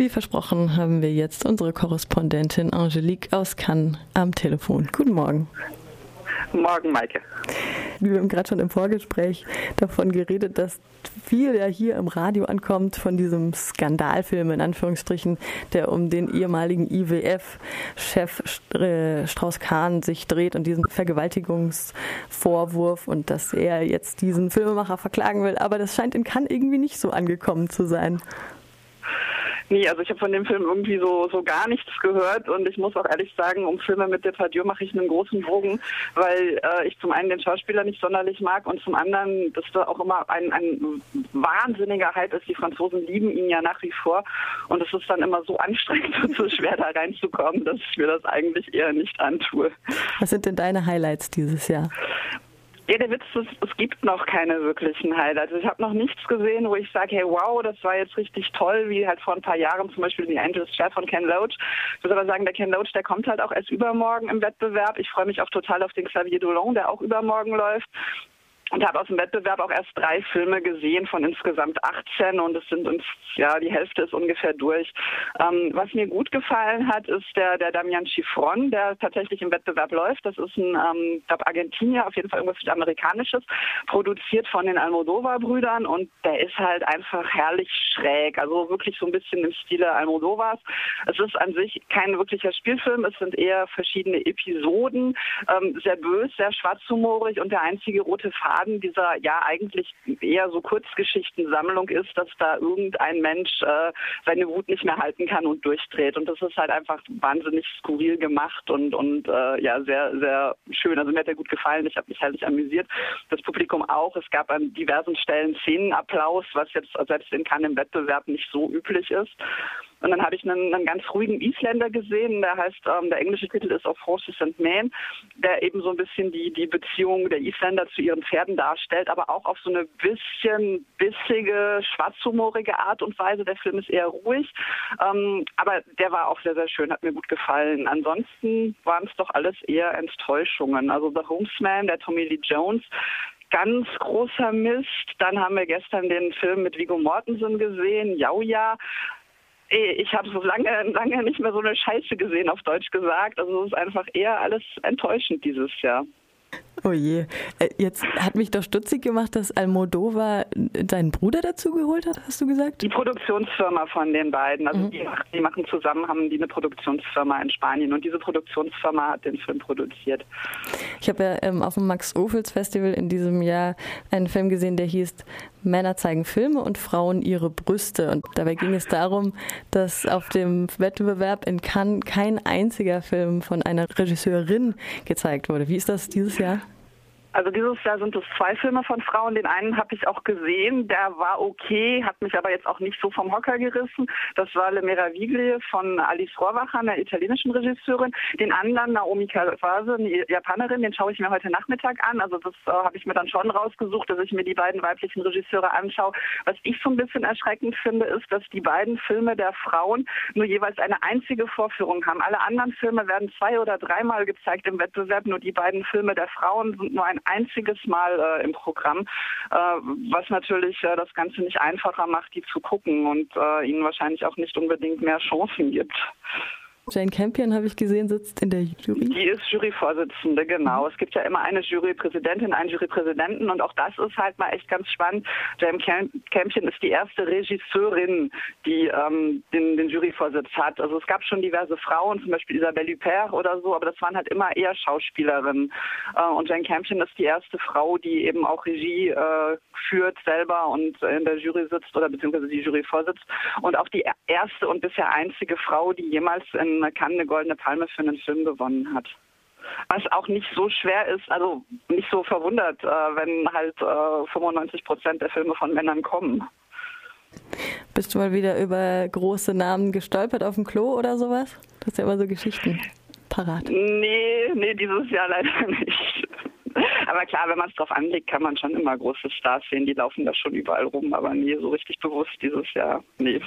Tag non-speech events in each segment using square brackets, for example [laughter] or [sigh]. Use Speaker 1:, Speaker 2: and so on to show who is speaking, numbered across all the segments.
Speaker 1: Wie versprochen haben wir jetzt unsere Korrespondentin Angelique aus Cannes am Telefon. Guten Morgen.
Speaker 2: Morgen, Maike.
Speaker 1: Wir haben gerade schon im Vorgespräch davon geredet, dass viel ja hier im Radio ankommt von diesem Skandalfilm in Anführungsstrichen, der um den ehemaligen IWF-Chef äh, Strauss-Kahn sich dreht und diesen Vergewaltigungsvorwurf und dass er jetzt diesen Filmemacher verklagen will. Aber das scheint in Cannes irgendwie nicht so angekommen zu sein.
Speaker 2: Nee, also ich habe von dem Film irgendwie so, so gar nichts gehört und ich muss auch ehrlich sagen, um Filme mit Depardieu mache ich einen großen Bogen, weil äh, ich zum einen den Schauspieler nicht sonderlich mag und zum anderen, dass da auch immer ein, ein wahnsinniger Hype ist. Die Franzosen lieben ihn ja nach wie vor und es ist dann immer so anstrengend und so schwer da reinzukommen, dass ich mir das eigentlich eher nicht antue.
Speaker 1: Was sind denn deine Highlights dieses Jahr?
Speaker 2: Ja, der Witz ist, es gibt noch keine wirklichen Highlights. Ich habe noch nichts gesehen, wo ich sage, hey, wow, das war jetzt richtig toll, wie halt vor ein paar Jahren zum Beispiel die Angels Chair von Ken Loach. Ich muss aber sagen, der Ken Loach, der kommt halt auch erst übermorgen im Wettbewerb. Ich freue mich auch total auf den Xavier Doulon, der auch übermorgen läuft und habe aus dem Wettbewerb auch erst drei Filme gesehen von insgesamt 18 und es sind uns, ja, die Hälfte ist ungefähr durch. Ähm, was mir gut gefallen hat, ist der, der Damian Chiffron, der tatsächlich im Wettbewerb läuft. Das ist ein, ähm, ich glaube, Argentinier, auf jeden Fall irgendwas Südamerikanisches, produziert von den Almodovar-Brüdern und der ist halt einfach herrlich schräg, also wirklich so ein bisschen im Stile Almodovars. Es ist an sich kein wirklicher Spielfilm, es sind eher verschiedene Episoden, ähm, sehr bös, sehr schwarzhumorig und der einzige rote Faden Faden dieser ja eigentlich eher so Kurzgeschichtensammlung ist, dass da irgendein Mensch äh, seine Wut nicht mehr halten kann und durchdreht. Und das ist halt einfach wahnsinnig skurril gemacht und, und äh, ja, sehr, sehr schön. Also mir hat er gut gefallen. Ich habe mich halt nicht amüsiert. Das Publikum auch. Es gab an diversen Stellen Szenenapplaus, was jetzt selbst in im Wettbewerb nicht so üblich ist. Und dann habe ich einen, einen, ganz ruhigen Isländer gesehen, der heißt, ähm, der englische Titel ist Of Horses and Men, der eben so ein bisschen die, die Beziehung der Isländer zu ihren Pferden darstellt, aber auch auf so eine bisschen bissige, schwarzhumorige Art und Weise. Der Film ist eher ruhig, ähm, aber der war auch sehr, sehr schön, hat mir gut gefallen. Ansonsten waren es doch alles eher Enttäuschungen. Also The Homesman, der Tommy Lee Jones, ganz großer Mist. Dann haben wir gestern den Film mit Vigo Mortensen gesehen, Jauja. Ich habe so lange, lange nicht mehr so eine Scheiße gesehen, auf Deutsch gesagt. Also es ist einfach eher alles enttäuschend dieses Jahr. [laughs]
Speaker 1: Oh je. Äh, jetzt hat mich doch stutzig gemacht, dass Almodovar deinen Bruder dazu geholt hat, hast du gesagt?
Speaker 2: Die Produktionsfirma von den beiden. Also mhm. die, die, machen zusammen, haben die eine Produktionsfirma in Spanien und diese Produktionsfirma hat den Film produziert.
Speaker 1: Ich habe ja ähm, auf dem Max-Ophüls-Festival in diesem Jahr einen Film gesehen, der hieß Männer zeigen Filme und Frauen ihre Brüste. Und dabei ging es darum, dass auf dem Wettbewerb in Cannes kein einziger Film von einer Regisseurin gezeigt wurde. Wie ist das dieses Jahr?
Speaker 2: Also dieses Jahr sind es zwei Filme von Frauen. Den einen habe ich auch gesehen, der war okay, hat mich aber jetzt auch nicht so vom Hocker gerissen. Das war Le Meraviglie von Alice Rohrwacher, einer italienischen Regisseurin. Den anderen, Naomi Kawase, eine Japanerin, den schaue ich mir heute Nachmittag an. Also das äh, habe ich mir dann schon rausgesucht, dass ich mir die beiden weiblichen Regisseure anschaue. Was ich so ein bisschen erschreckend finde, ist, dass die beiden Filme der Frauen nur jeweils eine einzige Vorführung haben. Alle anderen Filme werden zwei oder dreimal gezeigt im Wettbewerb, nur die beiden Filme der Frauen sind nur ein einziges Mal äh, im Programm, äh, was natürlich äh, das Ganze nicht einfacher macht, die zu gucken und ihnen wahrscheinlich auch nicht unbedingt mehr Chancen gibt.
Speaker 1: Jane Campion, habe ich gesehen, sitzt in der Jury.
Speaker 2: Die ist Juryvorsitzende, genau. Es gibt ja immer eine Jurypräsidentin, einen Jurypräsidenten und auch das ist halt mal echt ganz spannend. Jane Campion ist die erste Regisseurin, die ähm, den, den Juryvorsitz hat. Also es gab schon diverse Frauen, zum Beispiel Isabelle Huppert oder so, aber das waren halt immer eher Schauspielerinnen. Äh, und Jane Campion ist die erste Frau, die eben auch Regie äh, führt selber und in der Jury sitzt oder beziehungsweise die Jury vorsitzt. Und auch die erste und bisher einzige Frau, die jemals in in Cannes eine goldene Palme für einen Film gewonnen hat. Was auch nicht so schwer ist, also nicht so verwundert, äh, wenn halt 95 äh, Prozent der Filme von Männern kommen.
Speaker 1: Bist du mal wieder über große Namen gestolpert auf dem Klo oder sowas? Das ist ja immer so Geschichten parat.
Speaker 2: Nee, nee, dieses Jahr leider [laughs] nicht. Aber klar, wenn man es drauf anlegt, kann man schon immer große Stars sehen, die laufen da schon überall rum, aber nee, so richtig bewusst dieses Jahr, nee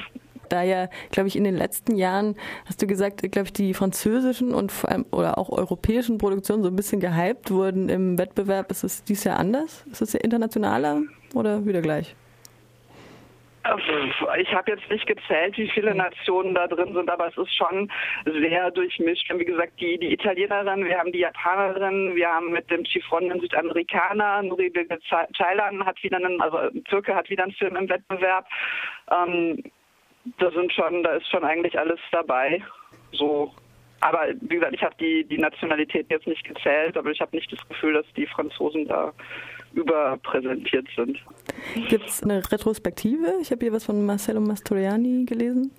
Speaker 1: da ja, glaube ich, in den letzten Jahren, hast du gesagt, glaube ich, die französischen und vor allem oder auch europäischen Produktionen so ein bisschen gehypt wurden im Wettbewerb. Ist es dieses Jahr anders? Ist es ja internationaler oder wieder gleich?
Speaker 2: Ich habe jetzt nicht gezählt, wie viele Nationen da drin sind, aber es ist schon sehr durchmischt. Wie gesagt, die, die Italienerin, wir haben die Japanerin, wir haben mit dem Chiffon einen Südamerikaner, Nuri Bilge Ceylan hat wieder einen, also Türke hat wieder einen Film im Wettbewerb. Ähm, da sind schon, da ist schon eigentlich alles dabei. So aber wie gesagt, ich habe die, die Nationalität jetzt nicht gezählt, aber ich habe nicht das Gefühl, dass die Franzosen da überpräsentiert sind.
Speaker 1: Gibt es eine Retrospektive? Ich habe hier was von Marcello Mastroianni gelesen.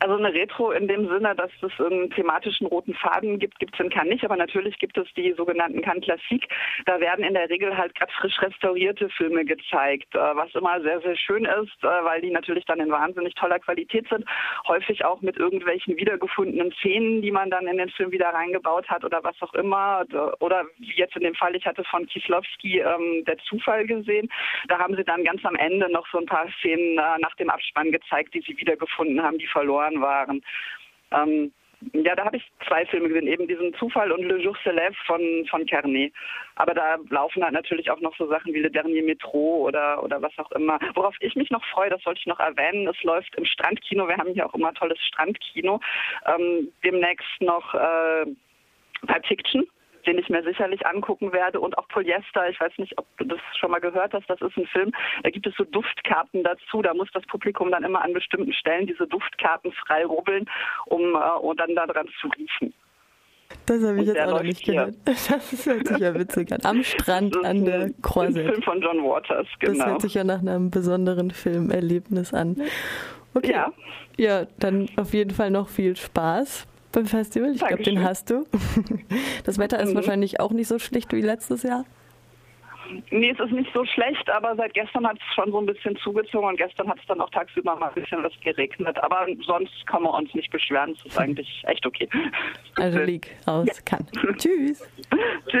Speaker 2: Also eine Retro in dem Sinne, dass es einen thematischen roten Faden gibt, gibt es in Cannes nicht, aber natürlich gibt es die sogenannten Cannes Classique. Da werden in der Regel halt gerade frisch restaurierte Filme gezeigt, äh, was immer sehr, sehr schön ist, äh, weil die natürlich dann in wahnsinnig toller Qualität sind. Häufig auch mit irgendwelchen wiedergefundenen Szenen, die man dann in den Film wieder reingebaut hat oder was auch immer. Oder wie jetzt in dem Fall, ich hatte von Kieslowski ähm, der Zufall gesehen. Da haben sie dann ganz am Ende noch so ein paar Szenen äh, nach dem Abspann gezeigt, die sie wiedergefunden haben, die verloren verloren waren. Ähm, ja, da habe ich zwei Filme gesehen, eben diesen Zufall und Le Jour lève von, von Carnet. Aber da laufen halt natürlich auch noch so Sachen wie Le Dernier Métro oder, oder was auch immer. Worauf ich mich noch freue, das sollte ich noch erwähnen, es läuft im Strandkino, wir haben hier auch immer tolles Strandkino, ähm, demnächst noch äh, Pulp Fiction den ich mir sicherlich angucken werde. Und auch Polyester, ich weiß nicht, ob du das schon mal gehört hast, das ist ein Film, da gibt es so Duftkarten dazu. Da muss das Publikum dann immer an bestimmten Stellen diese Duftkarten frei rubbeln, um uh, und dann daran zu riechen.
Speaker 1: Das habe ich jetzt auch noch nicht gehört. [laughs] Das hört sich ja witzig an. Am Strand an der Croisette.
Speaker 2: Ein Film von John Waters, genau.
Speaker 1: Das hört sich ja nach einem besonderen Filmerlebnis an. Okay. Ja. ja, dann auf jeden Fall noch viel Spaß beim Festival. Ich glaube, den hast du. [laughs] Das Wetter ist mhm. wahrscheinlich auch nicht so schlecht wie letztes Jahr.
Speaker 2: Nee, es ist nicht so schlecht, aber seit gestern hat es schon so ein bisschen zugezogen und gestern hat es dann auch tagsüber mal ein bisschen was geregnet. Aber sonst kann man uns nicht beschweren. Es ist [laughs] eigentlich echt okay.
Speaker 1: Also League aus ja. kann. Tschüss. [laughs] Tschüss.